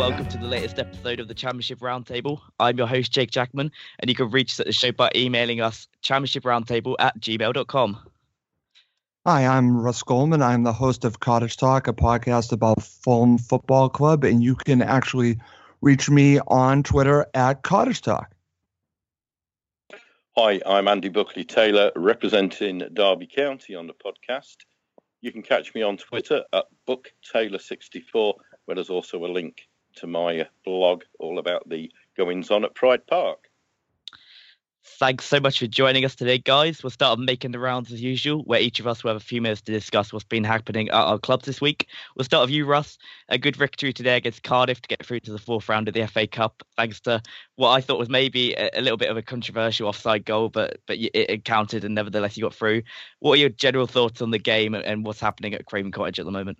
welcome to the latest episode of the Championship Roundtable. I'm your host, Jake Jackman, and you can reach us at the show by emailing us championshiproundtable at gmail.com. Hi, I'm Russ Goldman. I'm the host of Cottage Talk, a podcast about Fulham Football Club, and you can actually reach me on Twitter at Cottage Talk. Hi, I'm Andy Buckley Taylor, representing Derby County on the podcast. You can catch me on Twitter at BookTaylor64, where there's also a link to my blog all about the goings on at Pride Park. Thanks so much for joining us today, guys. We'll start making the rounds as usual, where each of us will have a few minutes to discuss what's been happening at our clubs this week. We'll start with you, Russ. A good victory today against Cardiff to get through to the fourth round of the FA Cup, thanks to what I thought was maybe a, little bit of a controversial offside goal, but but it, counted and nevertheless you got through. What are your general thoughts on the game and what's happening at Craven Cottage at the moment?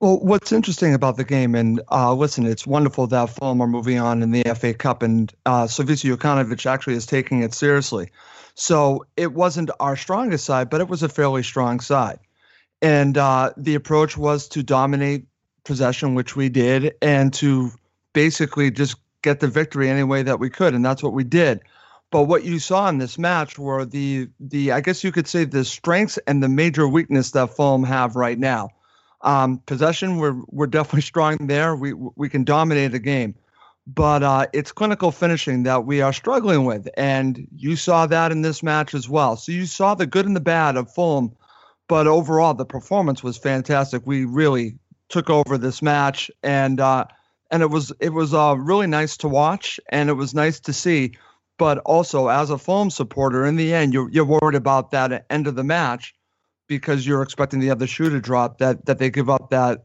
Well, what's interesting about the game, and uh, listen, it's wonderful that Fulham are moving on in the FA Cup, and uh, Slavisa Jokanovic actually is taking it seriously. So it wasn't our strongest side, but it was a fairly strong side. And uh, the approach was to dominate possession, which we did, and to basically just get the victory any way that we could, and that's what we did. But what you saw in this match were the the I guess you could say the strengths and the major weakness that Fulham have right now. Um, possession, we're we're definitely strong there. We we can dominate the game, but uh, it's clinical finishing that we are struggling with, and you saw that in this match as well. So you saw the good and the bad of Fulham, but overall the performance was fantastic. We really took over this match, and uh, and it was it was uh, really nice to watch, and it was nice to see. But also, as a Fulham supporter, in the end, you're you're worried about that end of the match because you're expecting the other shoe to drop that that they give up that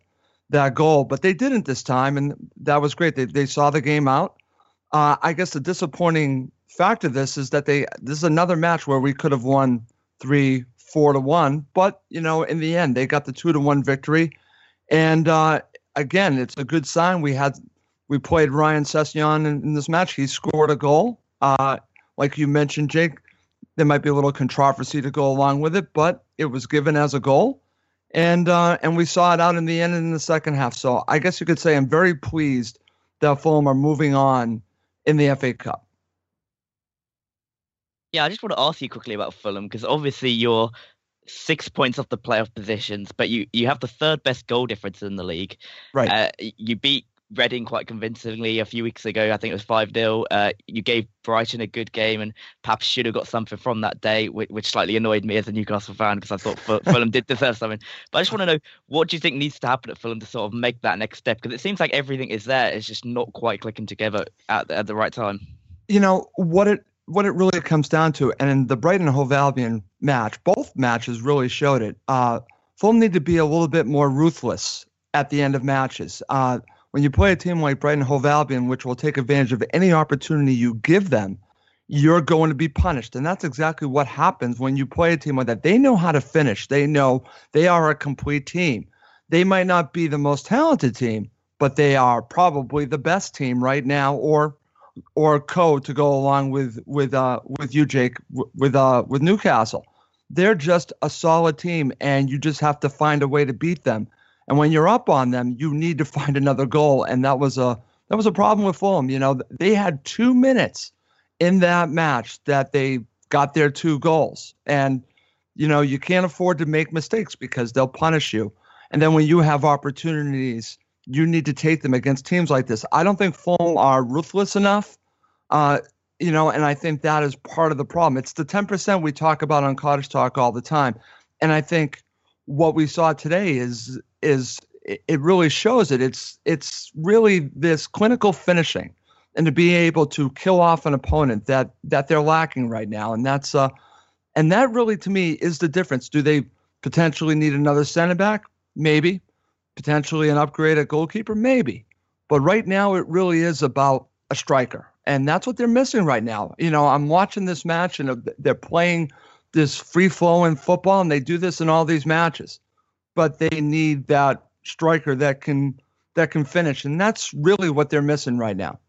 that goal, but they didn't this time, and that was great. They they saw the game out. Uh, I guess the disappointing fact of this is that they this is another match where we could have won three, four to one, but you know in the end they got the two to one victory, and uh, again it's a good sign. We had we played Ryan Sessegnon in, in this match. He scored a goal. Uh, like you mentioned, Jake, there might be a little controversy to go along with it, but it was given as a goal, and uh, and we saw it out in the end in the second half. So I guess you could say I'm very pleased that Fulham are moving on in the FA Cup. Yeah, I just want to ask you quickly about Fulham because obviously you're six points off the playoff positions, but you you have the third best goal difference in the league. Right. Uh, you beat Reading quite convincingly a few weeks ago. I think it was 5 0. Uh, you gave Brighton a good game and perhaps should have got something from that day, which, which slightly annoyed me as a Newcastle fan because I thought Fulham did deserve something. But I just want to know what do you think needs to happen at Fulham to sort of make that next step? Because it seems like everything is there. It's just not quite clicking together at, at the right time. You know, what it what it really comes down to, and in the Brighton Hove Albion match, both matches really showed it. Uh, Fulham need to be a little bit more ruthless at the end of matches. Uh, when you play a team like Brighton Hove Albion, which will take advantage of any opportunity you give them, you're going to be punished. And that's exactly what happens when you play a team like that. They know how to finish, they know they are a complete team. They might not be the most talented team, but they are probably the best team right now, or or co to go along with with uh with you, Jake, with uh with Newcastle. They're just a solid team, and you just have to find a way to beat them. And when you're up on them, you need to find another goal. And that was a that was a problem with Fulham. You know, they had two minutes in that match that they got their two goals. And, you know, you can't afford to make mistakes because they'll punish you. And then when you have opportunities, you need to take them against teams like this. I don't think Fulham are ruthless enough. Uh, you know, and I think that is part of the problem. It's the 10% we talk about on Cottage Talk all the time. And I think what we saw today is is it really shows it. It's it's really this clinical finishing and to be able to kill off an opponent that that they're lacking right now. And that's uh and that really to me is the difference. Do they potentially need another center back? Maybe. Potentially an upgrade at goalkeeper? Maybe. But right now it really is about a striker. And that's what they're missing right now. You know, I'm watching this match and they're playing this free flowing football and they do this in all these matches. But they need that striker that can that can finish and that's really what they're missing right now.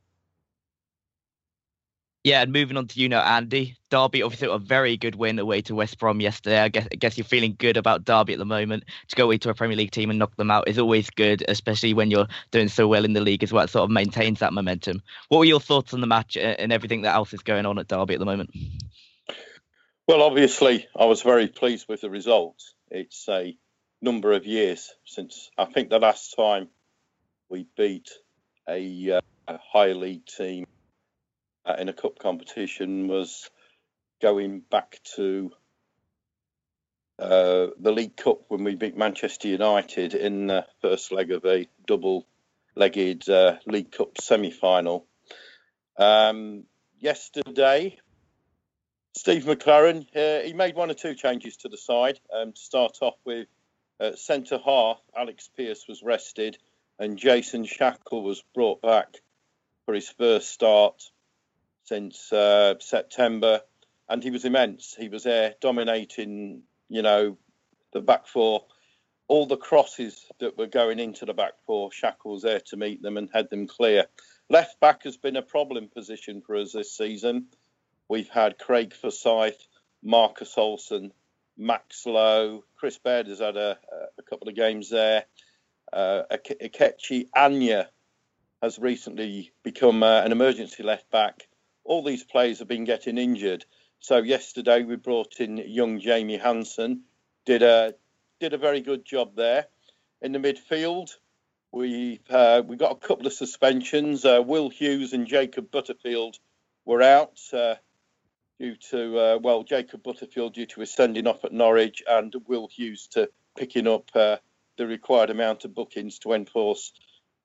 Yeah, and moving on to you now, Andy. Derby obviously a very good win away to West Brom yesterday. I guess I guess you're feeling good about Derby at the moment. To go away to a Premier League team and knock them out is always good, especially when you're doing so well in the league as well. It sort of maintains that momentum. What were your thoughts on the match uh, and everything that else is going on at Derby at the moment? Well, obviously, I was very pleased with the result. It's a number of years since I think the last time we beat a, uh, a high league team uh, in a cup competition was going back to uh, the League Cup when we beat Manchester United in the first leg of a double-legged uh, League Cup semi-final. Um, yesterday, Steve McClaren, uh, he made one or two changes to the side. Um, to start off with, uh, centre half Alex Pearce was rested, and Jason Shackell was brought back for his first start since uh, September, and he was immense. He was there dominating, you know, the back four. All the crosses that were going into the back four, Shackell's there to meet them and had them clear. Left back has been a problem position for us this season. We've had Craig Forsyth, Marcus Olsson, Max Lowe, Chris Baird has had a, a couple of games there. Uh, Ikechi Anya has recently become uh, an emergency left back all these players have been getting injured. So yesterday we brought in young Jamie Hanson, did a did a very good job there. In the midfield, we uh, we got a couple of suspensions. Uh, Will Hughes and Jacob Butterfield were out uh, due to uh, well Jacob Butterfield due to his sending off at Norwich and Will Hughes to picking up uh, the required amount of bookings to enforce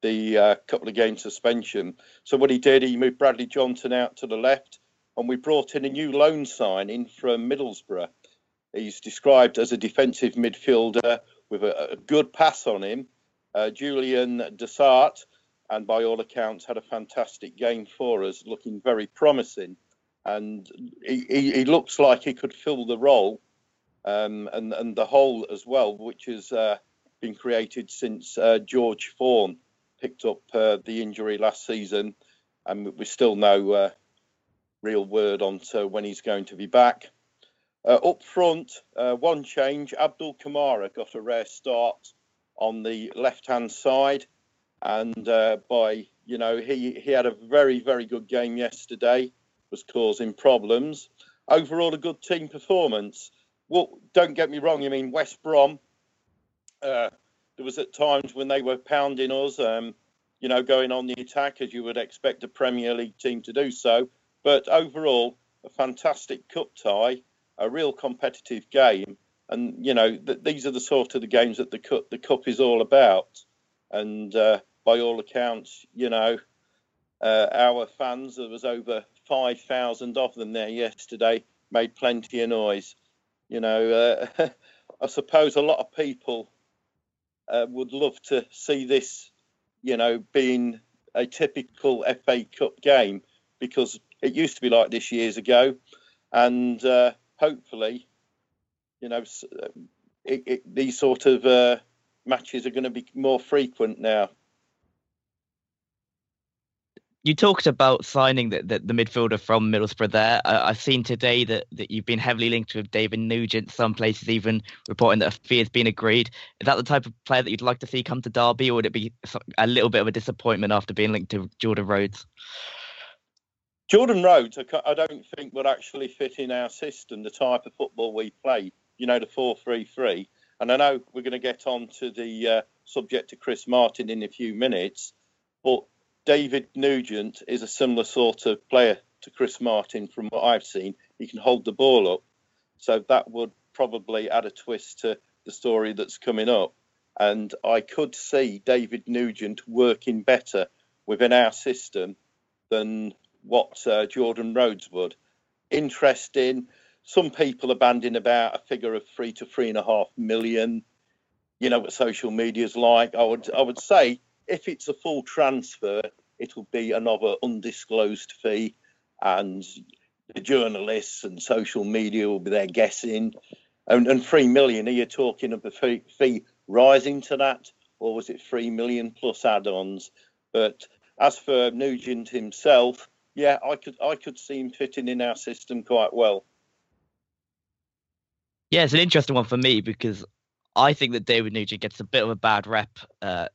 the uh, couple of game suspension. So what he did, he moved Bradley Johnson out to the left, and we brought in a new loan signing from Middlesbrough. He's described as a defensive midfielder with a, a good pass on him. Uh, Julian Dessart, and by all accounts, had a fantastic game for us, looking very promising. And he, he, looks like he could fill the role um, and, and the hole as well, which has uh, been created since uh, George Thorne picked up uh, the injury last season, and we still no uh, real word on to when he's going to be back. Uh, up front, uh, one change. Abdoul Camara got a rare start on the left-hand side, and uh, by you know he he had a very very good game yesterday. Was causing problems. Overall, a good team performance. Well, don't get me wrong. I mean, West Brom uh, there was at times when they were pounding us, um, you know, going on the attack as you would expect a Premier League team to do so. But overall, a fantastic cup tie, a real competitive game, and you know th- these are the sort of the games that the cup the cup is all about. And uh, by all accounts, you know, uh, our fans there was over five thousand of them there yesterday, made plenty of noise. You know, uh, I suppose a lot of people uh, would love to see this, you know, being a typical FA Cup game because it used to be like this years ago, and uh, hopefully, you know, uh, it, it, these sort of uh, matches are going to be more frequent now you talked about signing the, the, the, midfielder from Middlesbrough there. I've seen today that, that you've been heavily linked with David Nugent, some places even reporting that a fee has been agreed. Is that the type of player that you'd like to see come to Derby, or would it be a little bit of a disappointment after being linked to Jordan Rhodes? Jordan Rhodes, I don't think would actually fit in our system, the type of football we play, you know, the 4 3 3. And I know we're going to get on to the uh, subject to Chris Martin in a few minutes, but David Nugent is a similar sort of player to Chris Martin from what I've seen. He can hold the ball up. So that would probably add a twist to the story that's coming up. And I could see David Nugent working better within our system than what uh, Jordan Rhodes would. Interesting. Some people are banding about a figure of three to three and a half million. You know what social media is like. I would I would say if it's a full transfer, it'll be another undisclosed fee, and the journalists and social media will be there guessing. And, and three million, are you talking of the fee, fee rising to that, or was it three million plus add-ons? But as for Nugent himself, yeah, I could I could see him fitting in our system quite well. Yeah, it's an interesting one for me because I think that David Nugent gets a bit of a bad rep uh,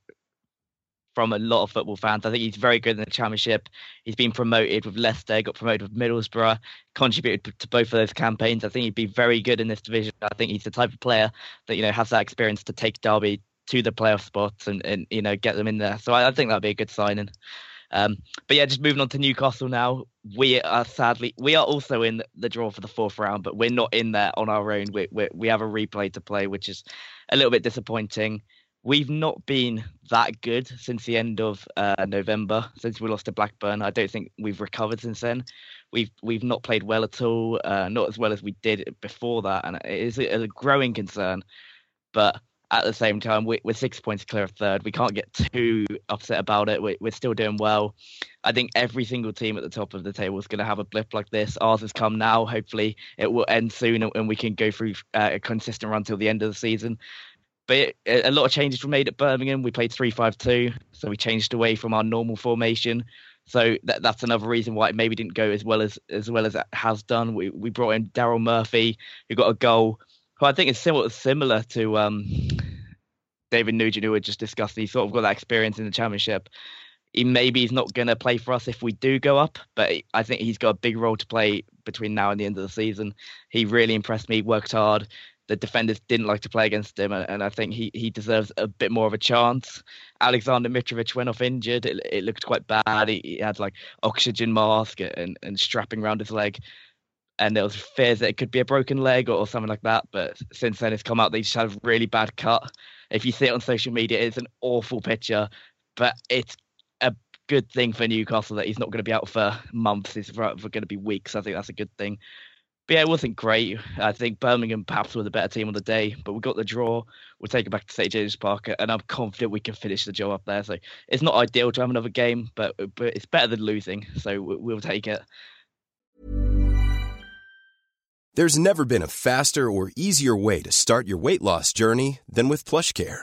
from a lot of football fans. I think he's very good in the Championship. He's been promoted with Leicester, got promoted with Middlesbrough, contributed to both of those campaigns. I think he'd be very good in this division. I think he's the type of player that you know has that experience to take Derby to the playoff spots and, and you know get them in there. So I, I think that'd be a good signing. Um, but yeah, just moving on to Newcastle now. We are sadly we are also in the draw for the fourth round, but we're not in there on our own. We we, we have a replay to play, which is a little bit disappointing we've not been that good since the end of uh, November, since we lost to Blackburn. I don't think we've recovered since then. We've we've not played well at all, uh, not as well as we did before that, and it is a, growing concern. But at the same time, we, are six points clear of third. We can't get too upset about it. We, are still doing well. I think every single team at the top of the table is going to have a blip like this. Ours has come now. Hopefully, it will end soon and we can go through uh, a consistent run till the end of the season but a lot of changes were made at Birmingham. We played three-five-two, so we changed away from our normal formation. So that, that's another reason why it maybe didn't go as well as as well as it has done. We we brought in Daryl Murphy, who got a goal, who I think is similar similar to um, David Nugent, who we just discussed. He sort of got that experience in the Championship. He maybe he's not going to play for us if we do go up, but I think he's got a big role to play between now and the end of the season. He really impressed me. Worked hard the defenders didn't like to play against him, and, I think he, he deserves a bit more of a chance. Alexander Mitrovic went off injured. It, it looked quite bad. He, he, had like oxygen mask and, and strapping around his leg, and there was fears that it could be a broken leg or, or something like that. But since then, it's come out they just had a really bad cut. If you see it on social media, it's an awful picture, but it's a good thing for Newcastle that he's not going to be out for months. He's going to be weeks. I think that's a good thing. But yeah, it wasn't great. I think Birmingham perhaps were the better team on the day, but we got the draw. We'll take it back to St James Park, and I'm confident we can finish the job up there. So it's not ideal to have another game, but but it's better than losing. So we'll take it. There's never been a faster or easier way to start your weight loss journey than with PlushCare.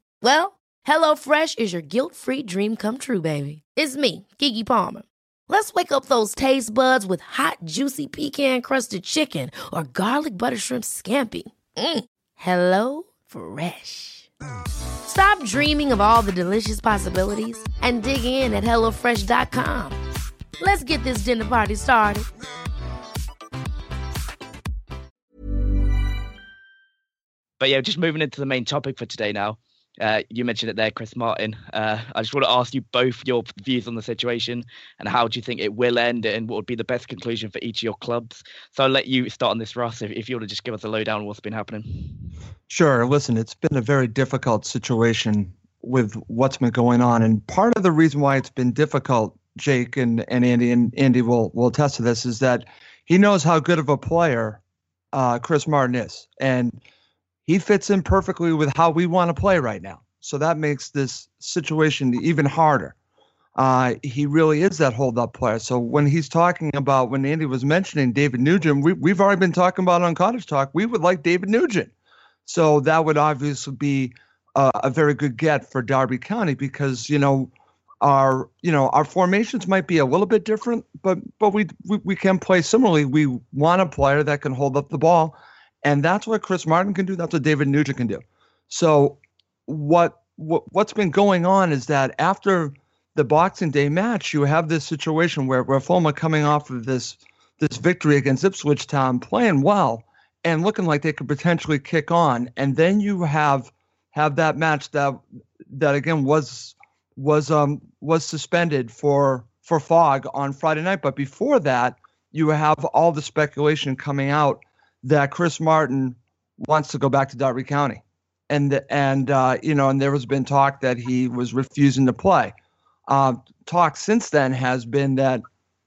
Well, HelloFresh is your guilt-free dream come true, baby. It's me, Keke Palmer. Let's wake up those taste buds with hot, juicy pecan-crusted chicken or garlic butter shrimp scampi. Mm. Hello Fresh. Stop dreaming of all the delicious possibilities and dig in at HelloFresh.com. Let's get this dinner party started. But yeah, just moving into the main topic for today now. Uh, you mentioned it there, Chris Martin. Uh, I just want to ask you both your views on the situation and how do you think it will end and what would be the best conclusion for each of your clubs. So I'll let you start on this, Russ, if, if you want to just give us a lowdown on what's been happening. Sure. Listen, it's been a very difficult situation with what's been going on. And part of the reason why it's been difficult, Jake and, and Andy, and Andy will, will attest to this, is that he knows how good of a player uh, Chris Martin is. And he fits in perfectly with how we want to play right now. So that makes this situation even harder. Uh, he really is that hold up player. So when he's talking about, when Andy was mentioning David Nugent, we, we've already been talking about on Cottage Talk, we would like David Nugent. So that would obviously be a very good get for Derby County because, you know, our you know our formations might be a little bit different, but but we we, we can play similarly. We want a player that can hold up the ball and that's what Chris Martin can do. That's what David Nugent can do. So what what what's been going on is that after the Boxing Day match, you have this situation where where are coming off of this this victory against Ipswich Town, playing well and looking like they could potentially kick on, and then you have have that match that that again was was um was suspended for for fog on Friday night. But before that, you have all the speculation coming out that Chris Martin wants to go back to Derby County, and and uh, you know, and there has been talk that he was refusing to play. Uh, talk since then has been that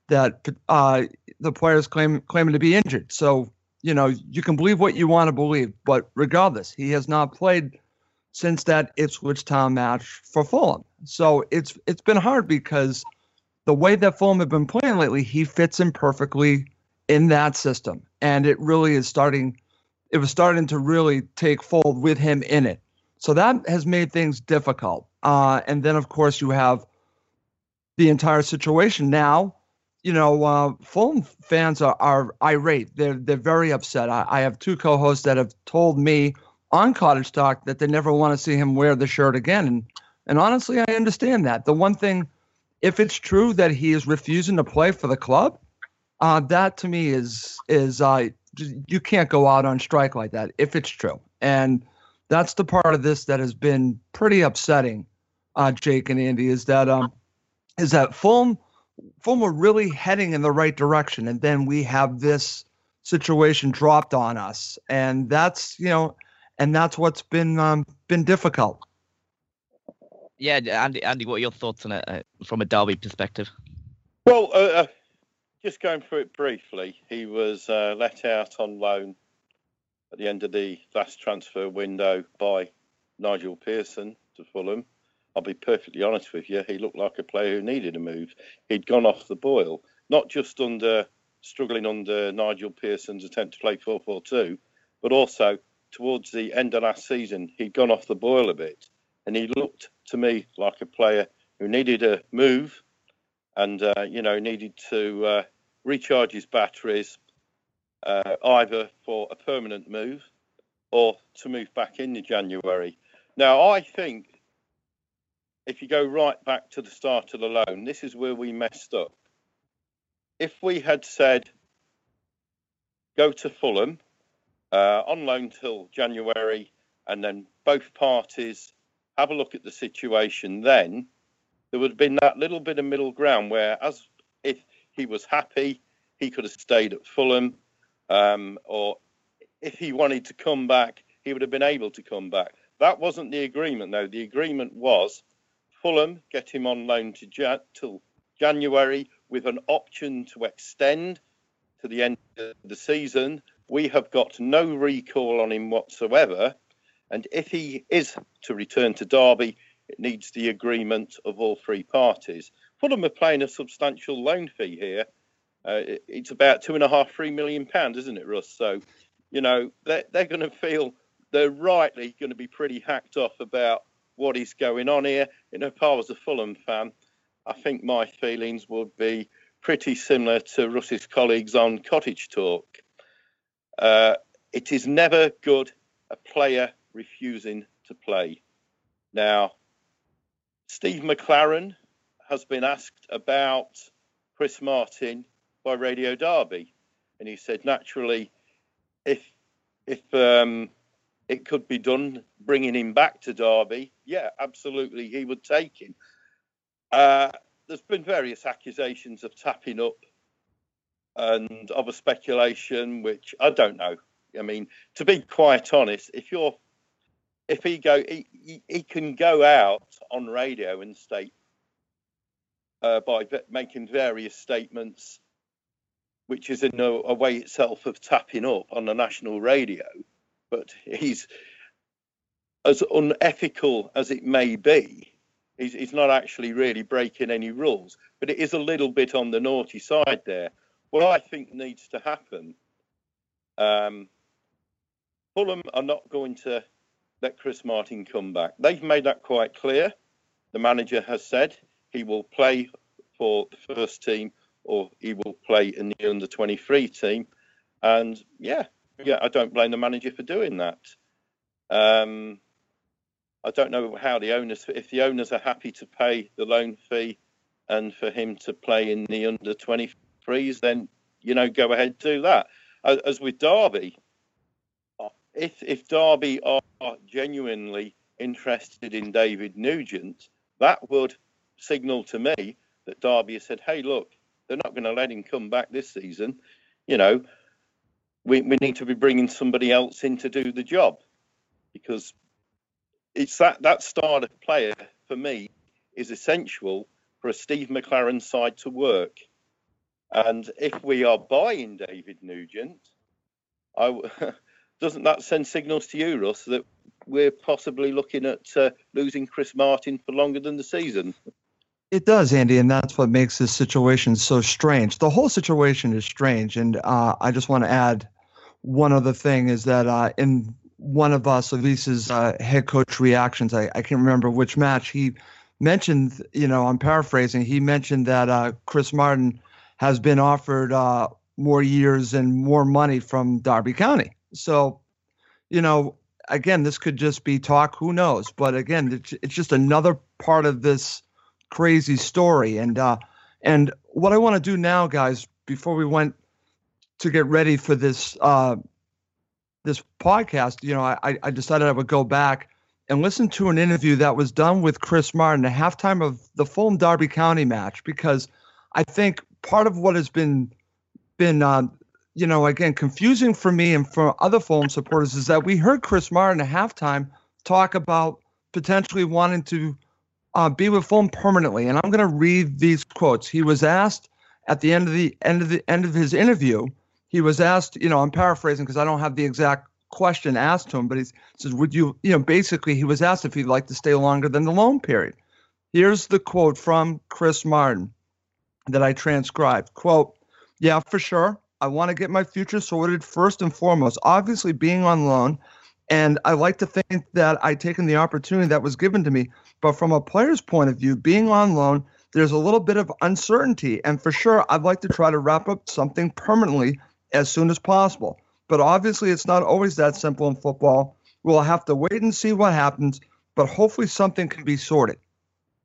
that uh, the players claim claiming to be injured. So you know, you can believe what you want to believe, but regardless, he has not played since that Ipswich Town match for Fulham. So it's it's been hard because the way that Fulham have been playing lately, he fits in perfectly in that system, and it really is starting. It was starting to really take fold with him in it. So that has made things difficult. Uh, and then, of course, you have the entire situation now. You know, uh, Fulham fans are, are irate. They're they're very upset. I, I have two co-hosts that have told me on Cottage Talk that they never want to see him wear the shirt again. And and honestly, I understand that. The one thing, if it's true that he is refusing to play for the club, uh, that to me is is uh, you can't go out on strike like that if it's true. And that's the part of this that has been pretty upsetting, uh, Jake and Andy, is that um, is that Fulham Fulham were really heading in the right direction, and then we have this situation dropped on us, and that's you know and that's what's been um, been difficult. Yeah, Andy. Andy, what are your thoughts on it uh, from a Derby perspective? Well, uh, uh, just going through it briefly, he was uh, let out on loan at the end of the last transfer window by Nigel Pearson to Fulham. I'll be perfectly honest with you, he looked like a player who needed a move. He'd gone off the boil, not just under struggling under Nigel Pearson's attempt to play 4 4 2, but also towards the end of last season, he'd gone off the boil a bit, and he looked to me like a player who needed a move, and uh, you know needed to uh, recharge his batteries, uh, either for a permanent move or to move back in January. Now, I think if you go right back to the start of the loan, this is where we messed up. If we had said, go to Fulham uh, on loan till January, and then both parties have a look at the situation. Then there would have been that little bit of middle ground where, as if he was happy, he could have stayed at Fulham, um, or if he wanted to come back, he would have been able to come back. That wasn't the agreement, though. The agreement was Fulham get him on loan to ja- till January with an option to extend to the end of the season we have got no recall on him whatsoever. And if he is to return to Derby, it needs the agreement of all three parties. Fulham are paying a substantial loan fee here. Uh, it's about two and a half, three million pounds, isn't it, Russ? So, you know, they're, they're going to feel they're rightly going to be pretty hacked off about what is going on here. You know, if I was a Fulham fan, I think my feelings would be pretty similar to Russ's colleagues on Cottage Talk. Uh, it is never good a player refusing to play. Now, Steve McClaren has been asked about Chris Martin by Radio Derby, and he said naturally, if if um, it could be done, bringing him back to Derby, yeah, absolutely, he would take him. Uh, there's been various accusations of tapping up and other speculation, which I don't know. I mean, to be quite honest, if you're if he go, he, he can go out on radio and state uh, by making various statements, which is in a, a, way itself of tapping up on the national radio. But he's as unethical as it may be. He's, he's not actually really breaking any rules, but it is a little bit on the naughty side there what I think needs to happen, um, Fulham are not going to let Chris Martin come back. They've made that quite clear. The manager has said he will play for the first team or he will play in the under 23 team. And yeah, yeah, I don't blame the manager for doing that. Um, I don't know how the owners, if the owners are happy to pay the loan fee and for him to play in the under 23s, then, you know, go ahead, do that. As with Derby, if, if Derby are genuinely interested in David Nugent, that would signal to me that Derby has said, hey, look, they're not going to let him come back this season. You know, we, we need to be bringing somebody else in to do the job because it's that that starter player for me is essential for a Steve McClaren side to work. And if we are buying David Nugent, I, doesn't that send signals to you, Russ, that we're possibly looking at uh, losing Chris Martin for longer than the season? It does, Andy, and that's what makes this situation so strange. The whole situation is strange, and uh, I just want to add one other thing is that uh, in one of uh, Slavisa's uh, head coach reactions, I, I can't remember which match, he mentioned, you know, I'm paraphrasing, he mentioned that uh, Chris Martin has been offered uh, more years and more money from Derby County. So, you know, again, this could just be talk, who knows? But again, it's, it's just another part of this crazy story. And, uh, and what I want to do now, guys, before we went to get ready for this uh, this podcast, you know, I, I decided I would go back and listen to an interview that was done with Chris Martin at halftime of the Fulham Derby County match because I think part of what has been been uh, you know again confusing for me and for other Fulham supporters is that we heard Chris Martin at halftime talk about potentially wanting to uh, be with Fulham permanently, and I'm going to read these quotes. He was asked at the end of the end of the end of his interview he was asked, you know, I'm paraphrasing because I don't have the exact question asked to him, but he says, Would you, you know, basically he was asked if he'd like to stay longer than the loan period. Here's the quote from Chris Martin that I transcribed. Quote, Yeah, for sure. I want to get my future sorted first and foremost. Obviously, being on loan, and I like to think that I'd taken the opportunity that was given to me. But from a player's point of view, being on loan, there's a little bit of uncertainty. And for sure, I'd like to try to wrap up something permanently as soon as possible. But obviously, it's not always that simple in football. We'll have to wait and see what happens, but hopefully, something can be sorted.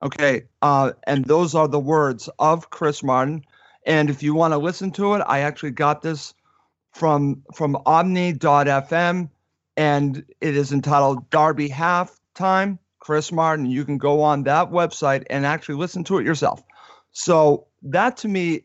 Okay. Uh, and those are the words of Chris Martin. And if you want to listen to it, I actually got this from from omni.fm and it is entitled Derby Halftime. Chris Martin. You can go on that website and actually listen to it yourself. So that to me,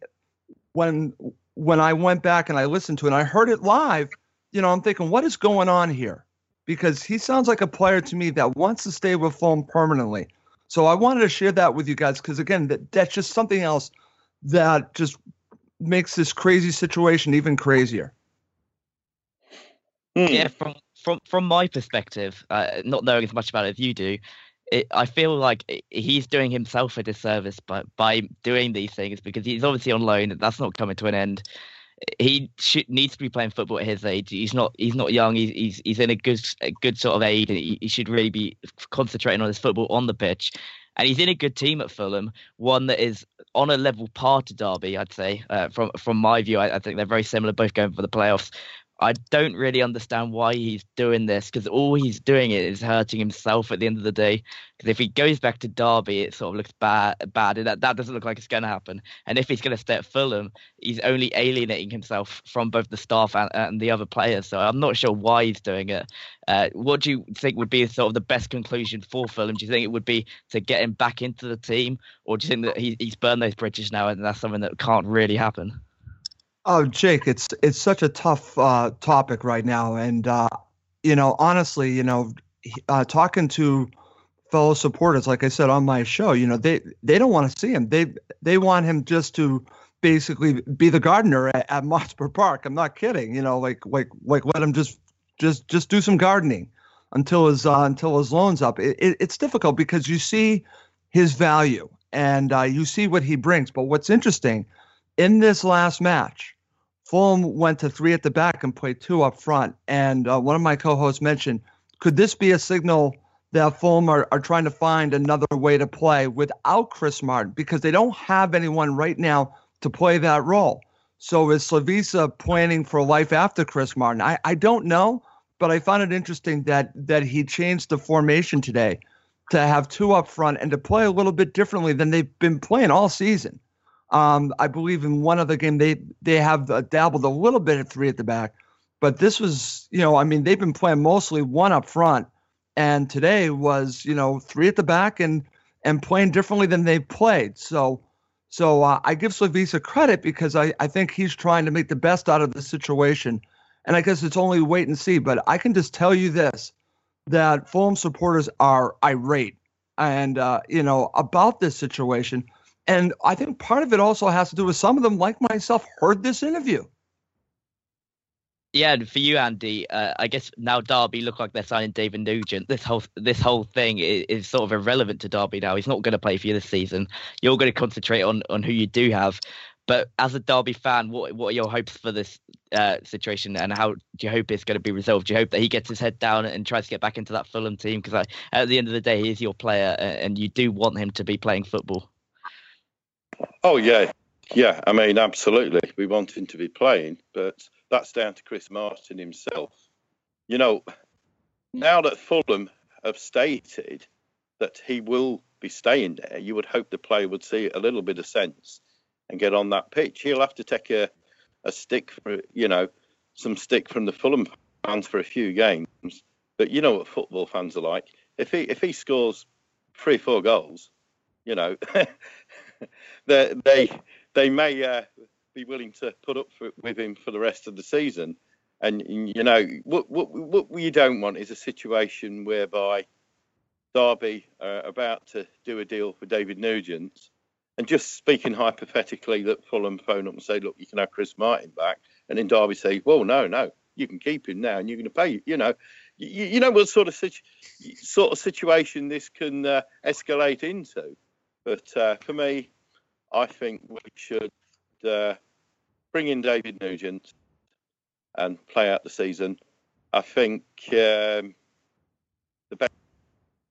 when when I went back and I listened to it and I heard it live, you know, I'm thinking, what is going on here? Because he sounds like a player to me that wants to stay with Fulham permanently. So I wanted to share that with you guys because again, that, that's just something else that just makes this crazy situation even crazier. Hmm. Yeah, from from from my perspective, uh, not knowing as much about it as you do, it, I feel like he's doing himself a disservice by by doing these things because he's obviously on loan. And that's not coming to an end. He should, needs to be playing football at his age. He's not. He's not young. He's he's, he's in a good a good sort of age. And he, he should really be concentrating on his football on the pitch. And he's in a good team at Fulham, one that is on a level par to Derby. I'd say, uh, from from my view, I, I think they're very similar, both going for the playoffs. I don't really understand why he's doing this because all he's doing is hurting himself at the end of the day. Because if he goes back to Derby, it sort of looks bad. Bad. That that doesn't look like it's going to happen. And if he's going to stay at Fulham, he's only alienating himself from both the staff and, and the other players. So I'm not sure why he's doing it. Uh, what do you think would be sort of the best conclusion for Fulham? Do you think it would be to get him back into the team, or do you think that he, he's burned those bridges now and that's something that can't really happen? Oh, Jake, it's it's such a tough uh, topic right now, and uh, you know, honestly, you know, uh, talking to fellow supporters, like I said on my show, you know, they they don't want to see him. They they want him just to basically be the gardener at, at Motspur Park. I'm not kidding. You know, like like like let him just just just do some gardening until his uh, until his loan's up. It, it, it's difficult because you see his value and uh, you see what he brings. But what's interesting in this last match Fulham went to three at the back and played two up front. And uh, one of my co-hosts mentioned, could this be a signal that Fulham are, are trying to find another way to play without Chris Martin because they don't have anyone right now to play that role. So is Slavisa planning for life after Chris Martin? I, I don't know, but I found it interesting that that he changed the formation today to have two up front and to play a little bit differently than they've been playing all season. Um, I believe in one other game they they have uh, dabbled a little bit at three at the back, but this was you know I mean they've been playing mostly one up front, and today was you know three at the back and and playing differently than they've played. So so uh, I give Slavisa credit because I I think he's trying to make the best out of the situation, and I guess it's only wait and see. But I can just tell you this that Fulham supporters are irate and uh, you know about this situation and I think part of it also has to do with some of them, like myself, heard this interview. Yeah, and for you, Andy, uh, I guess now Derby look like they're signing David Nugent. This whole this whole thing is, is sort of irrelevant to Derby now. He's not going to play for you this season. You're going to concentrate on on who you do have. But as a Derby fan, what what are your hopes for this uh, situation, and how do you hope it's going to be resolved? Do you hope that he gets his head down and tries to get back into that Fulham team? Because at the end of the day, he is your player, and you do want him to be playing football. Oh yeah, yeah. I mean, absolutely. We want him to be playing, but that's down to Chris Martin himself. You know, now that Fulham have stated that he will be staying there, you would hope the player would see a little bit of sense and get on that pitch. He'll have to take a, a stick for, you know, some stick from the Fulham fans for a few games. But you know what football fans are like. If he if he scores three four goals, you know, they they they may uh, be willing to put up for, with him for the rest of the season. And you know what, what what we don't want is a situation whereby Derby are about to do a deal for David Nugent, and just speaking hypothetically that Fulham phone up and say, look, you can have Chris Martin back, and then Derby say, well, no, no, you can keep him now, and you're going to pay. You know, you, you know what sort of situ- sort of situation this can uh, escalate into. But uh, for me, I think we should uh, bring in David Nugent and play out the season. I think um, the best,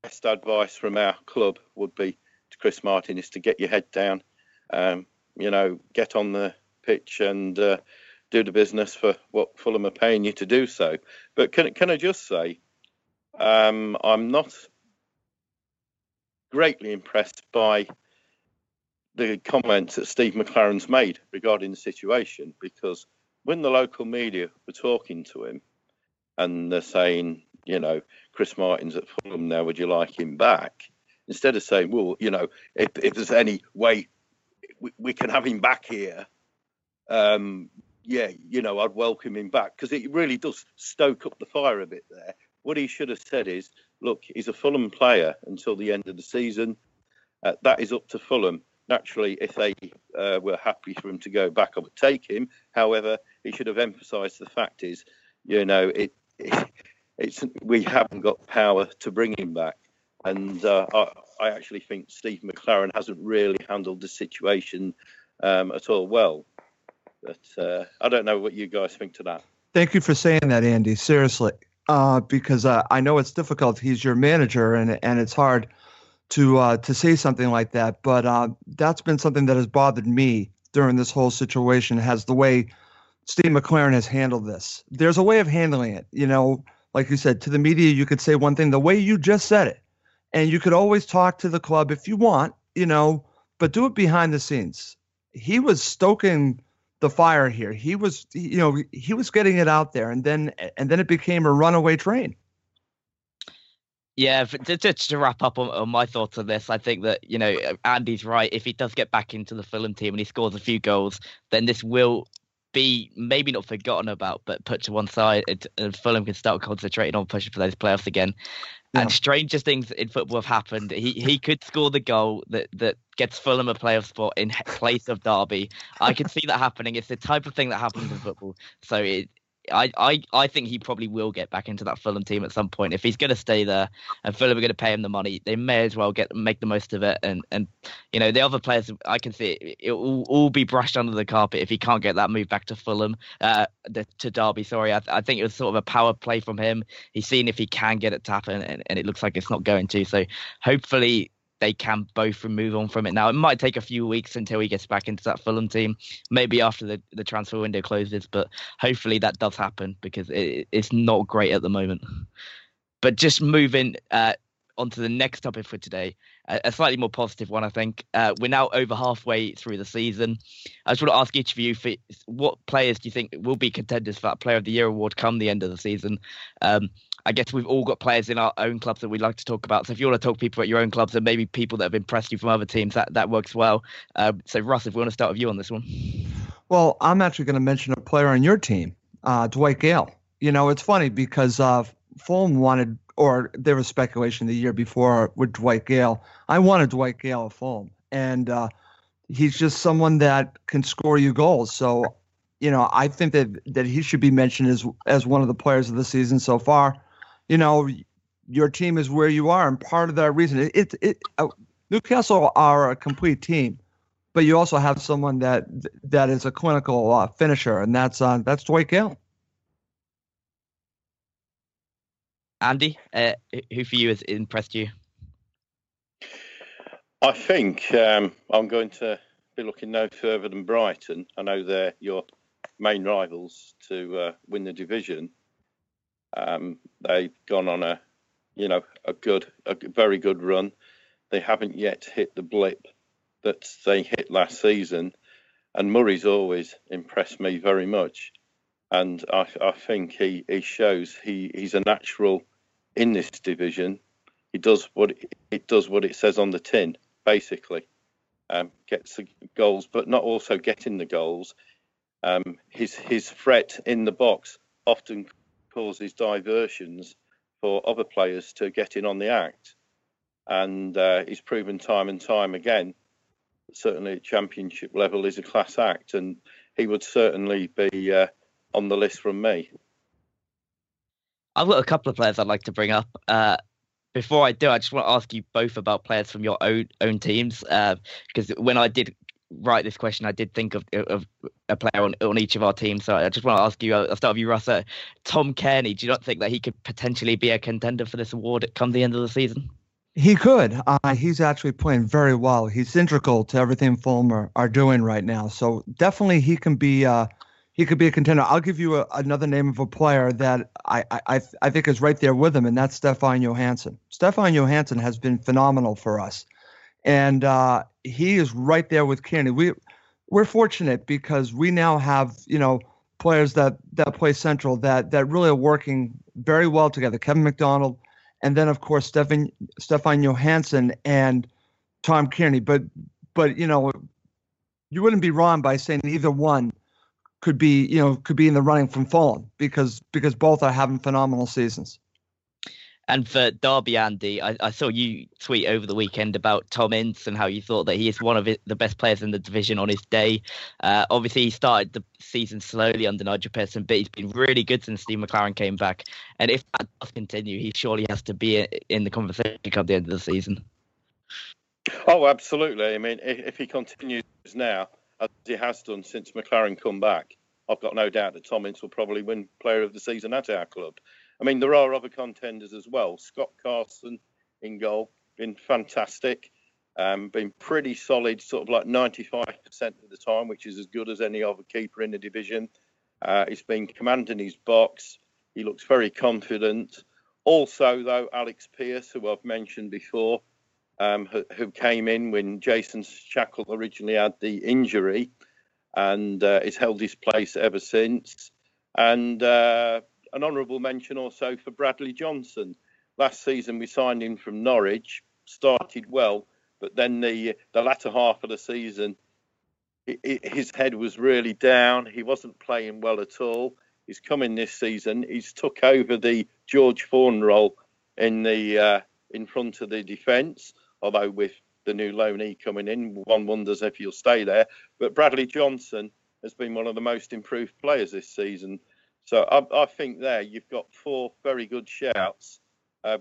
best advice from our club would be to Chris Martin is to get your head down, um, you know, get on the pitch and uh, do the business for what Fulham are paying you to do so. But can can I just say, um, I'm not greatly impressed by the comments that Steve McClaren's made regarding the situation because when the local media were talking to him and they're saying, you know, Chris Martin's at Fulham now, would you like him back? Instead of saying, well, you know, if, if there's any way we, we, can have him back here, um, yeah, you know, I'd welcome him back because it really does stoke up the fire a bit there. What he should have said is, look, he's a Fulham player until the end of the season. Uh, that is up to Fulham. Naturally, if they uh, were happy for him to go back, I would take him. However, he should have emphasised the fact is, you know, it, it, it's we haven't got power to bring him back, and uh, I, I, actually think Steve McClaren hasn't really handled the situation um, at all well. But uh, I don't know what you guys think to that. Thank you for saying that, Andy. Seriously, uh, because uh, I know it's difficult. He's your manager, and and it's hard to uh, to say something like that. But uh, that's been something that has bothered me during this whole situation. Has the way Steve McClaren has handled this. There's a way of handling it. You know, like you said, to the media, you could say one thing the way you just said it, and you could always talk to the club if you want. You know, but do it behind the scenes. He was stoking the fire here. He was, you know, he was getting it out there, and then and then it became a runaway train. Yeah, just to wrap up on, on, my thoughts on this, I think that you know Andy's right. If he does get back into the Fulham team and he scores a few goals, then this will be maybe not forgotten about, but put to one side, and, and Fulham can start concentrating on pushing for those playoffs again. Yeah. And stranger things in football have happened. He he could score the goal that that gets Fulham a playoff spot in place of Derby. I can see that happening. It's the type of thing that happens in football. So it, I, I, I think he probably will get back into that Fulham team at some point. If he's going to stay there and Fulham are going to pay him the money, they may as well get make the most of it. And, and you know, the other players, I can see it, will all be brushed under the carpet if he can't get that move back to Fulham, uh, the, to Derby. Sorry, I, I think it was sort of a power play from him. He's seen if he can get it to happen, and, and it looks like it's not going to. So hopefully they can both move on from it now. It might take a few weeks until he gets back into that Fulham team, maybe after the, the transfer window closes, but hopefully that does happen because it, it's not great at the moment. But just moving uh, on to the next topic for today, a slightly more positive one, I think. Uh, we're now over halfway through the season. I just want to ask each of you for what players do you think will be contenders for that Player of the Year award come the end of the season? Um, I guess we've all got players in our own clubs that we'd like to talk about. So if you want to talk people at your own clubs and maybe people that have impressed you from other teams, that, that works well. Uh, so Russ, if we want to start with you on this one. Well, I'm actually going to mention a player on your team, uh, Dwight Gayle. You know, it's funny because uh, Fulham wanted or there was speculation the year before with Dwight Gayle. I wanted Dwight Gayle at Fulham, and uh, he's just someone that can score you goals. So, you know, I think that that he should be mentioned as as one of the players of the season so far. You know, your team is where you are, and part of that reason it it, it uh, Newcastle are a complete team, but you also have someone that that is a clinical uh, finisher, and that's uh, that's Dwight Gayle. Andy, uh, who for you has impressed you? I think um, I'm going to be looking no further than Brighton. I know they're your main rivals to uh, win the division. Um, they've gone on a, you know, a good, a very good run. They haven't yet hit the blip that they hit last season, and Murray's always impressed me very much. And I, I think he, he shows he, he's a natural in this division, he does what it, it does what it says on the tin, basically. Um, gets the goals, but not also getting the goals. Um, his his threat in the box often causes diversions for other players to get in on the act, and uh, he's proven time and time again. Certainly, at championship level, is a class act, and he would certainly be uh, on the list from me. I've got a couple of players I'd like to bring up. Uh, before I do, I just want to ask you both about players from your own own teams. Because uh, when I did write this question, I did think of, of a player on, on each of our teams. So I just want to ask you. I'll start with you, Russ. Tom Cairney. Do you not think that he could potentially be a contender for this award come the end of the season? He could. Uh, he's actually playing very well. He's integral to everything Fulham are, are doing right now. So definitely he can be uh, he could be a contender. I'll give you a, another name of a player that I, I I think is right there with him, and that's Stefan Johansen. Stefan Johansen has been phenomenal for us, and uh, he is right there with Cairney. We we're fortunate because we now have you know players that that play central that that really are working very well together. Kevin McDonald, and then of course Stefan Stefan Johansen and Tom Cairney. But but you know you wouldn't be wrong by saying either one could be you know could be in the running from Fulham because because both are having phenomenal seasons. And for Derby, Andy, I, I, saw you tweet over the weekend about Tom Ince and how you thought that he is one of the best players in the division on his day. Uh, obviously, he started the season slowly under Nigel Pearson, but he's been really good since Steve McClaren came back. And if that does continue, he surely has to be in the conversation at the end of the season. Oh, absolutely. I mean, if, if he continues now, as he has done since McClaren come back, I've got no doubt that Tom Ince will probably win Player of the Season at our club. I mean, there are other contenders as well. Scott Carson in goal, been fantastic, um, been pretty solid, sort of like 95% of the time, which is as good as any other keeper in the division. Uh, he's been commanding his box. He looks very confident. Also, though, Alex Pearce, who I've mentioned before, um, who, who, came in when Jason Shackell originally had the injury and uh, he's held his place ever since. And uh, an honourable mention also for Bradley Johnson. Last season we signed him from Norwich, started well, but then the the latter half of the season, his head was really down. He wasn't playing well at all. He's coming this season. He's took over the George Thorne role in the uh, in front of the defence although with the new loanee coming in, one wonders if he'll stay there. But Bradley Johnson has been one of the most improved players this season. So I, I think there you've got four very good shouts uh,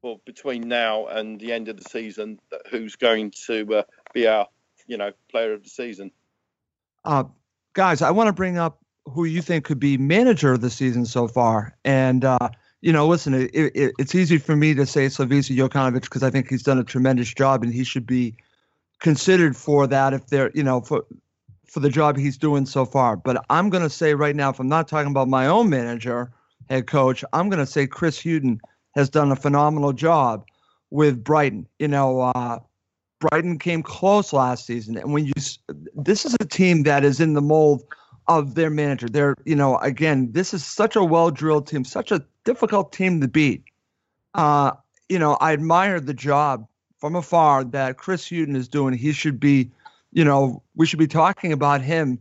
for between now and the end of the season. Who's going to uh, be our, you know, player of the season? Uh, guys, I want to bring up who you think could be manager of the season so far, and uh, you know, listen, it, it, it's easy for me to say Slavisa Jokanovic because I think he's done a tremendous job and he should be considered for that if they're, you know, for for the job he's doing so far. But I'm going to say right now, if I'm not talking about my own manager, head coach, I'm going to say Chris Hughton has done a phenomenal job with Brighton. You know, uh, Brighton came close last season, and when you, this is a team that is in the mold of their manager. They're, you know, again, this is such a well drilled team, such a difficult team to beat. Uh, you know, I admire the job from afar that Chris Hughton is doing. He should be, you know, we should be talking about him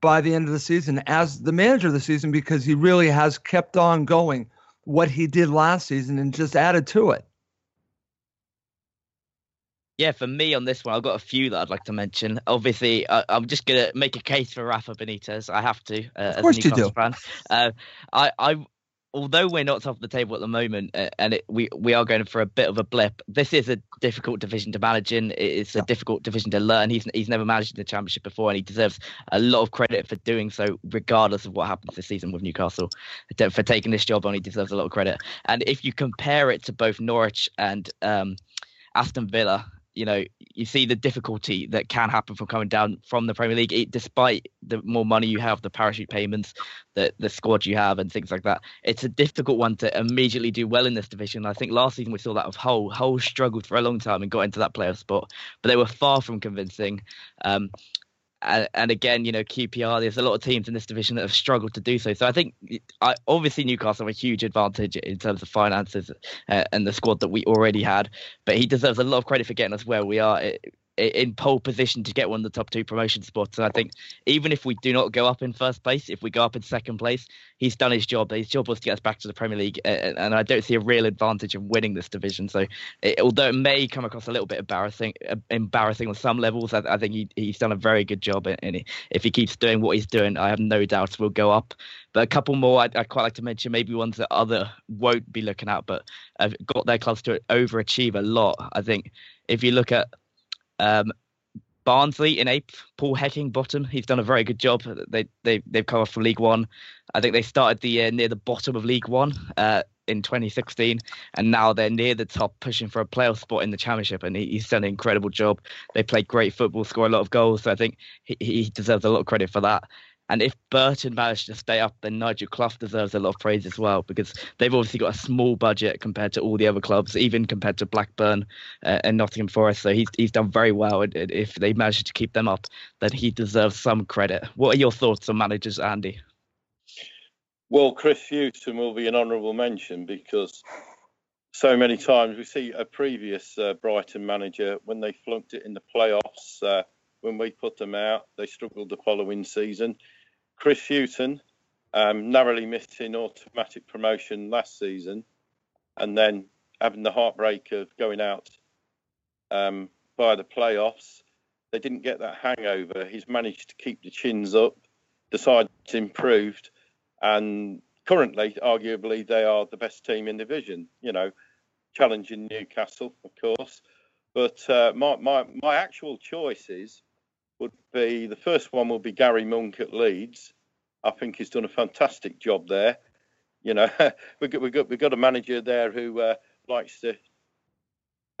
by the end of the season as the manager of the season because he really has kept on going what he did last season and just added to it yeah, for me on this one, I've got a few that I'd like to mention. Obviously, I, am just gonna make a case for Rafa Benitez. I have to, uh, of course as a Newcastle fan. Uh, I, I, although we're not top of the table at the moment, uh, and it, we we are going for a bit of a blip. This is a difficult division to manage in. It's a difficult division to learn. He's he's never managed in the championship before, and he deserves a lot of credit for doing so, regardless of what happens this season with Newcastle. For taking this job on, he deserves a lot of credit. And if you compare it to both Norwich and um, Aston Villa, you know, you see the difficulty that can happen from coming down from the Premier League, it, despite the more money you have, the parachute payments, the the squad you have, and things like that. It's a difficult one to immediately do well in this division. I think last season we saw that of Hull. Hull struggled for a long time and got into that playoff spot, but they were far from convincing. Um, and, and, again, you know, QPR, there's a lot of teams in this division that have struggled to do so. So I think, I, obviously, Newcastle have a huge advantage in terms of finances uh, and the squad that we already had. But he deserves a lot of credit for getting us where we are. It, in pole position to get one of the top two promotion spots. And I think even if we do not go up in first place, if we go up in second place, he's done his job. His job was to get us back to the Premier League, and I don't see a real advantage in winning this division. So, it, although it may come across a little bit embarrassing, uh, embarrassing on some levels, I, I think he, he's done a very good job. And if he keeps doing what he's doing, I have no doubt we'll go up. But a couple more I'd, I'd, quite like to mention, maybe ones that other won't be looking at, but have got their clubs to overachieve a lot. I think if you look at um, Barnsley in eighth, Paul Heckingbottom. He's done a very good job. They they they've come off from League One. I think they started the year near the bottom of League One uh, in 2016, and now they're near the top, pushing for a playoff spot in the Championship. And he, he's done an incredible job. They play great football, score a lot of goals. So I think he, he deserves a lot of credit for that. And if Burton managed to stay up, then Nigel Clough deserves a lot of praise as well because they've obviously got a small budget compared to all the other clubs, even compared to Blackburn uh, and Nottingham Forest. So he's he's done very well. And if they manage to keep them up, then he deserves some credit. What are your thoughts on managers, Andy? Well, Chris Hughton will be an honourable mention because so many times we see a previous uh, Brighton manager when they flunked it in the playoffs. Uh, when we put them out, they struggled the following season. Chris Hughton um, narrowly missing automatic promotion last season, and then having the heartbreak of going out um, by the playoffs. They didn't get that hangover. He's managed to keep the chins up. The side's improved, and currently, arguably, they are the best team in the division. You know, challenging Newcastle, of course. But uh, my, my my actual choices would be the first one will be Gary Monk at Leeds. I think he's done a fantastic job there. You know, we've got we've got we've got a manager there who uh, likes to.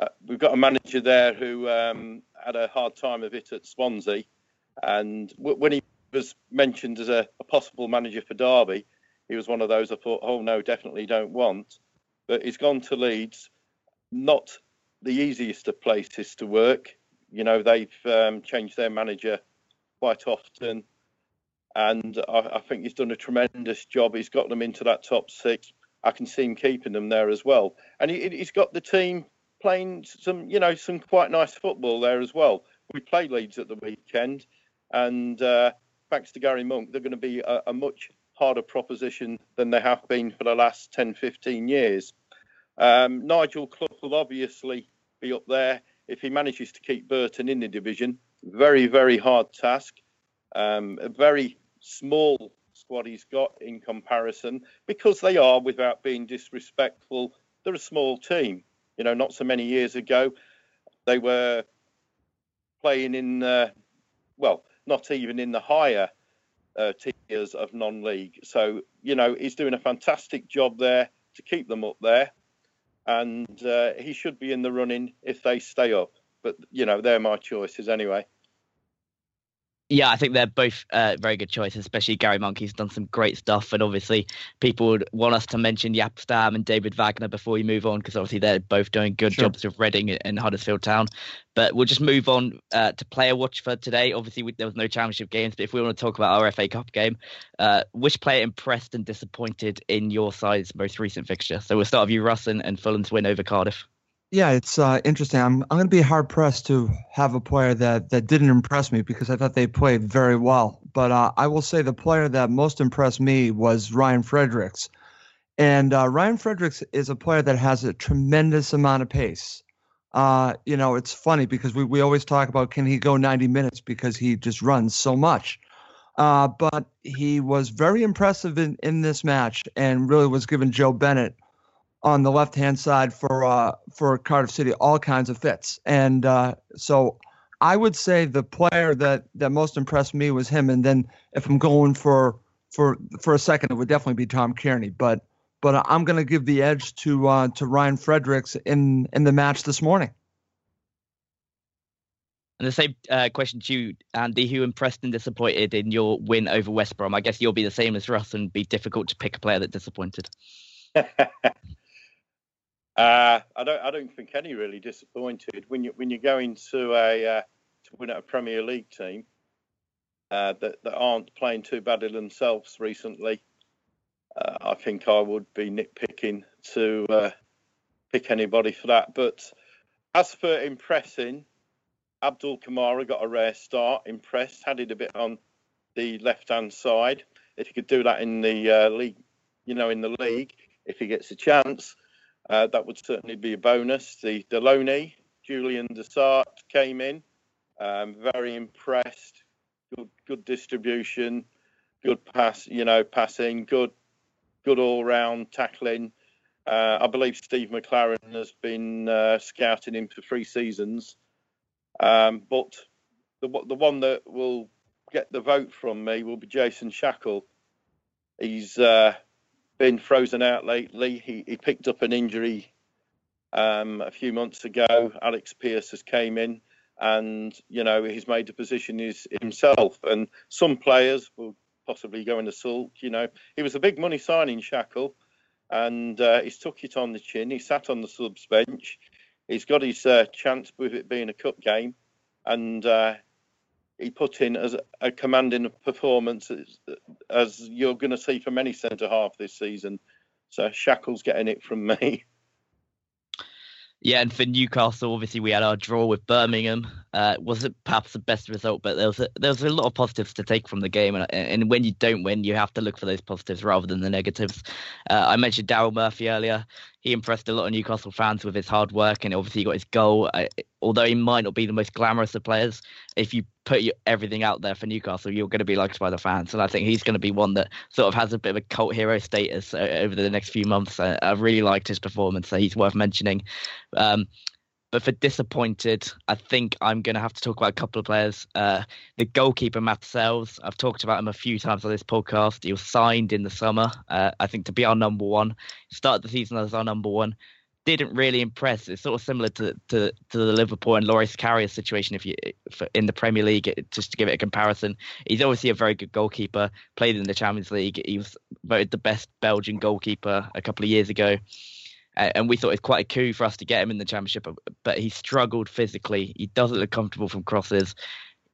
uh, we've got a manager there who um, had a hard time of it at Swansea, and w- when he was mentioned as a, a, possible manager for Derby, he was one of those I thought, oh no, definitely don't want. But he's gone to Leeds, not the easiest of places to work. You know, they've um, changed their manager quite often, and I, I, think he's done a tremendous job. He's got them into that top six. I can see him keeping them there as well, and he, has got the team playing some, you know, some quite nice football there as well. We played Leeds at the weekend, and uh, thanks to Gary Monk, they're going to be a, a much harder proposition than they have been for the last 10, 15 years. Um, Nigel Clough will obviously be up there if he manages to keep Burton in the division, very, very hard task. Um, a very small squad he's got in comparison because they are, without being disrespectful, they're a small team. You know, not so many years ago, they were playing in, uh, well, not even in the higher uh, tiers of non-league. So you know he's doing a fantastic job there to keep them up there, and uh, he should be in the running if they stay up. But you know they're my choices anyway. Yeah, I think they're both uh, very good choices, especially Gary Monkey's done some great stuff. And obviously, people would want us to mention Jaap Stam and David Wagner before we move on, because obviously they're both doing good sure. jobs with Reading and Huddersfield Town. But we'll just move on uh, to player watch for today. Obviously, we, there was no championship games, but if we want to talk about our FA Cup game, uh, which player impressed and disappointed in your side's most recent fixture? So we'll start with you, Russ, and, and Fulham's win over Cardiff. Yeah, it's uh, interesting. I'm I'm going to be hard pressed to have a player that that didn't impress me because I thought they played very well. But uh, I will say the player that most impressed me was Ryan Fredericks, and uh, Ryan Fredericks is a player that has a tremendous amount of pace. Uh, you know, it's funny because we, we always talk about can he go 90 minutes because he just runs so much. Uh, but he was very impressive in, in this match and really was giving Joe Bennett on the left hand side for uh, for Cardiff City, all kinds of fits. And uh, so I would say the player that that most impressed me was him. And then if I'm going for for for a second, it would definitely be Tom Cairney. But but I'm going to give the edge to uh, to Ryan Fredericks in in the match this morning. And the same uh, question to you, Andy, who impressed and disappointed in your win over West Brom? I guess you'll be the same as Russ and be difficult to pick a player that disappointed. Uh, I don't. I don't think any really disappointed when you when you go into a uh, to win at a Premier League team uh, that that aren't playing too badly themselves recently. Uh, I think I would be nitpicking to uh, pick anybody for that. But as for impressing, Abdoul Camara got a rare start. Impressed, had it a bit on the left hand side. If he could do that in the uh, league, you know, in the league, if he gets a chance uh, that would certainly be a bonus. The Deloney, Julien De Sart came in, um, very impressed. Good, good distribution, good pass, you know, passing, good, good all-round tackling. Uh, I believe Steve McClaren has been uh, scouting him for three seasons, um, but the the one that will get the vote from me will be Jason Shackell. He's uh, been frozen out lately. He, he picked up an injury um, a few months ago. Alex Pearce has came in, and you know he's made the position is himself. And some players will possibly go in the sulk. You know, he was a big money signing, Shackell, and uh, he's took it on the chin. He sat on the subs bench. He's got his uh, chance with it being a cup game, and uh, he put in as a commanding performance as, as you're going to see from any centre half this season. So Shackell's getting it from me. Yeah, and for Newcastle, obviously we had our draw with Birmingham. Uh, wasn't perhaps the best result, but there was a, there was a lot of positives to take from the game. And, and when you don't win, you have to look for those positives rather than the negatives. Uh, I mentioned Daryl Murphy earlier he impressed a lot of Newcastle fans with his hard work, and obviously he got his goal. Uh, although he might not be the most glamorous of players, if you put your, everything out there for Newcastle, you're going to be liked by the fans. And I think he's going to be one that sort of has a bit of a cult hero status uh, over the next few months. Uh, I've really liked his performance, so he's worth mentioning. Um, but for disappointed, I think I'm going to have to talk about a couple of players. Uh, the goalkeeper, Matz Sels, I've talked about him a few times on this podcast. He was signed in the summer, uh, I think, to be our number one. Started the season as our number one. Didn't really impress. It's sort of similar to to, to the Liverpool and Loris Karius situation. If you for, in the Premier League, just to give it a comparison, he's obviously a very good goalkeeper. Played in the Champions League. He was voted the best Belgian goalkeeper a couple of years ago and we thought it's quite a coup for us to get him in the championship. But he struggled physically. He doesn't look comfortable from crosses,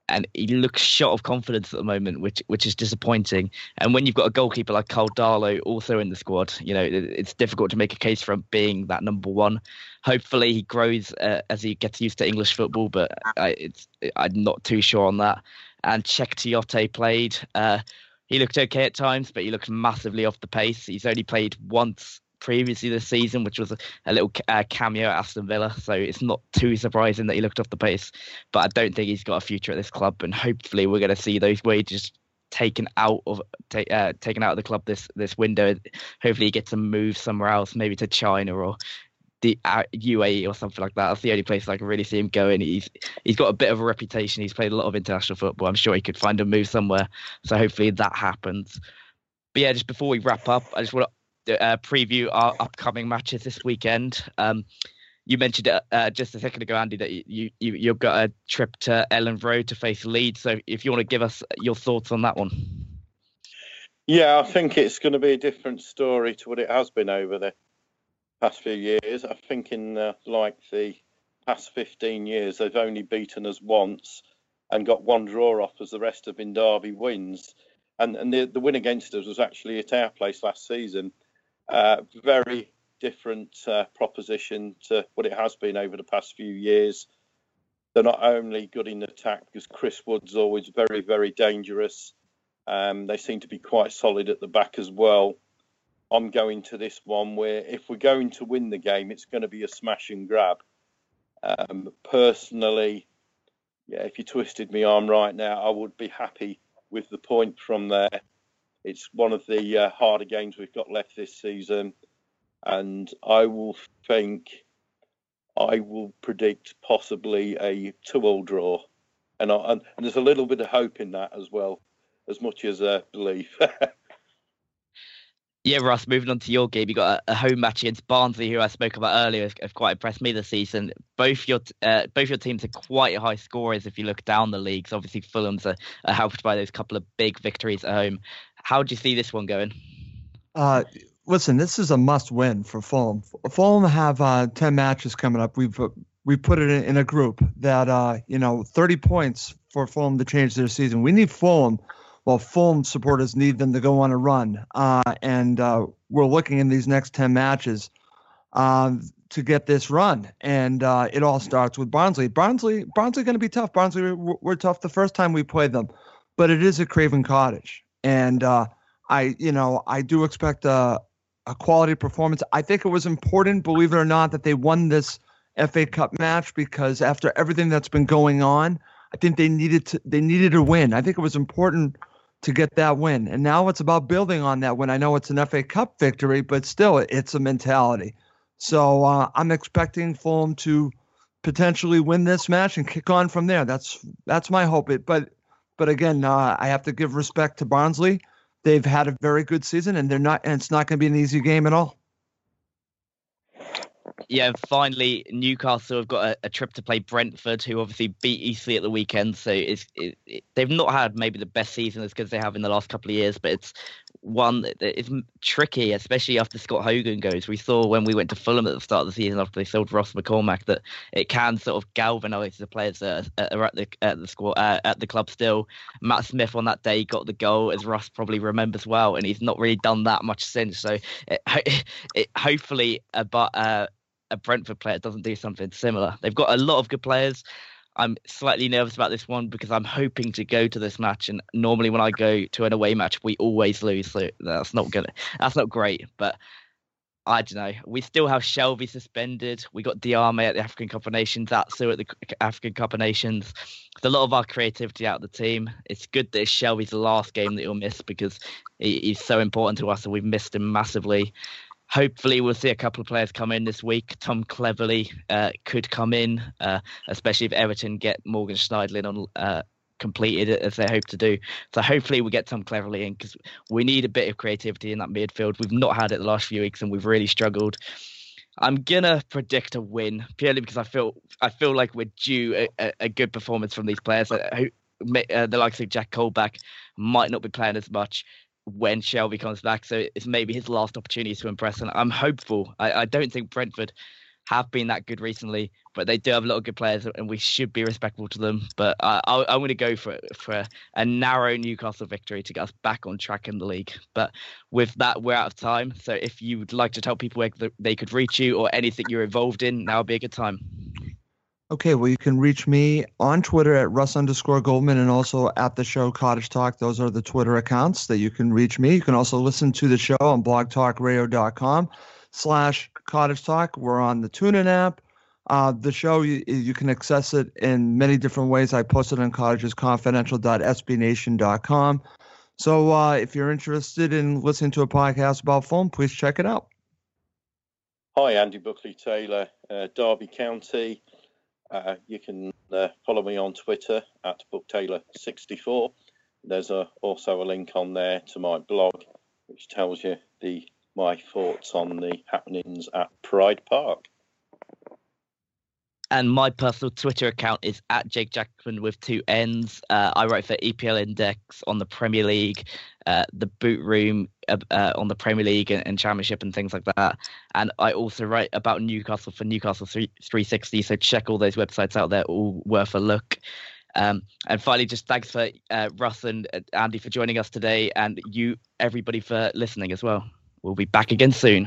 and he looks short of confidence at the moment, which which is disappointing. And when you've got a goalkeeper like Carl Darlow also in the squad, you know it's difficult to make a case for him being that number one. Hopefully he grows uh, as he gets used to English football, but I, I'm not too sure on that. And Tiote played. Uh, he looked okay at times, but he looked massively off the pace. He's only played once previously this season, which was a, little uh, cameo at Aston Villa. So it's not too surprising that he looked off the pace. But I don't think he's got a future at this club, and hopefully we're going to see those wages taken out of uh, taken out of the club this this window. Hopefully he gets a move somewhere else, maybe to China or the uh, UAE or something like that. That's the only place I can really see him going. He's he's got a bit of a reputation. He's played a lot of international football. I'm sure he could find a move somewhere. So hopefully that happens. But yeah, just before we wrap up, I just want to uh, preview our upcoming matches this weekend. Um, you mentioned uh, just a second ago, Andy, that you, you you've got a trip to Elland Road to face Leeds. So if you want to give us your thoughts on that one. Yeah, I think it's going to be a different story to what it has been over the past few years. I think in uh, like the past 15 years, they've only beaten us once and got one draw off as the rest have been Derby wins. And, and the, the win against us was actually at our place last season. Uh, very different uh, proposition to what it has been over the past few years. They're not only good in attack because Chris Wood's always very, very dangerous. Um, they seem to be quite solid at the back as well. I'm going to this one where if we're going to win the game, it's going to be a smash and grab. Um, personally, yeah, if you twisted my arm right now, I would be happy with the point from there. It's one of the uh, harder games we've got left this season and I will think I will predict possibly a two-all draw, and, I, and, and there's a little bit of hope in that as well, as much as a belief. Yeah, Ross, moving on to your game, you got a, a, home match against Barnsley, who I spoke about earlier, have, have quite impressed me this season. Both your uh, both your teams are quite high scorers if you look down the leagues. Obviously, Fulham's are, are helped by those couple of big victories at home. How do you see this one going? Uh, listen, this is a must-win for Fulham. Fulham have uh, ten matches coming up. We've uh, we put it in, in, a group that uh, you know 30 points for Fulham to change their season. We need Fulham. Well, Fulham supporters need them to go on a run, uh, and uh, we're looking in these next 10 matches um, to get this run. And uh, it all starts with Barnsley. Barnsley, Barnsley, going to be tough. Barnsley were, were, tough the first time we played them, but it is a Craven Cottage, and I, you know, I do expect a, a quality performance. I think it was important, believe it or not, that they won this FA Cup match because after everything that's been going on, I think they needed to they needed a win. I think it was important to get that win. And now it's about building on that win. I know it's an FA Cup victory, but still it's a mentality. So uh, I'm expecting Fulham to potentially win this match and kick on from there. That's that's my hope. It, but but again, uh, I have to give respect to Barnsley they've had a very good season, and they're not. And it's not going to be an easy game at all. Yeah, and finally, Newcastle have got a, a, trip to play Brentford, who obviously beat Eastleigh at the weekend. So it's it, it, they've not had maybe the best season as good as they have in the last couple of years, but it's one that is tricky, especially after Scott Hogan goes. We saw when we went to Fulham at the start of the season after they sold Ross McCormack that it can sort of galvanise the players that are at the at the squad uh, at the club still. Matt Smith on that day got the goal, as Ross probably remembers well, and he's not really done that much since. So it, it, hopefully, a, uh, a Brentford player doesn't do something similar. They've got a lot of good players. I'm slightly nervous about this one because I'm hoping to go to this match, and normally when I go to an away match, we always lose. So that's not gonna, that's not great. But I don't know. We still have Shelvey suspended. We got Diame at the African Cup of Nations, Atsu at the African Cup of Nations. A lot of our creativity out of the team. It's good that it's Shelvey's last game that he'll miss because he's so important to us, and we've missed him massively hopefully we'll see a couple of players come in this week. Tom Cleverley uh, could come in, uh, especially if Everton get Morgan Schneiderlin on uh, completed as they hope to do. So hopefully we get Tom Cleverley in because we need a bit of creativity in that midfield. We've not had it the last few weeks and we've really struggled. I'm gonna predict a win purely because I feel I feel like we're due a, a good performance from these players. Uh, the likes of Jack Colback might not be playing as much when Shelvey comes back. So it's maybe his last opportunity to impress. And I'm hopeful. I, I don't think Brentford have been that good recently, but they do have a lot of good players, and we should be respectful to them. But I, am going to go for for a narrow Newcastle victory to get us back on track in the league. But with that, we're out of time. So if you would like to tell people where they could reach you or anything you're involved in, now would be a good time. Okay, well, you can reach me on Twitter at Russ underscore Goldman and also at the show Cottage Talk. Those are the Twitter accounts that you can reach me. You can also listen to the show on blogtalkradio.com slash Cottage Talk. We're on the TuneIn app. Uh, the show, you, you can access it in many different ways. I posted on cottagersconfidential.sbnation.com. So uh, if you're interested in listening to a podcast about film, please check it out. Hi, Andy Buckley Taylor, uh, Derby County. Uh, you can uh, follow me on Twitter at BookTaylor64. There's a, also a link on there to my blog, which tells you the my thoughts on the happenings at Pride Park. And my personal Twitter account is at Jake Jackman with two N's. Uh, I write for EPL Index on the Premier League, uh, the Boot Room uh, uh, on the Premier League and, and, Championship and things like that. And I also write about Newcastle for Newcastle 3, 360. So check all those websites out there, all worth a look. Um, and finally, just thanks for uh, Russ and Andy for joining us today, and you, everybody, for listening as well. We'll be back again soon.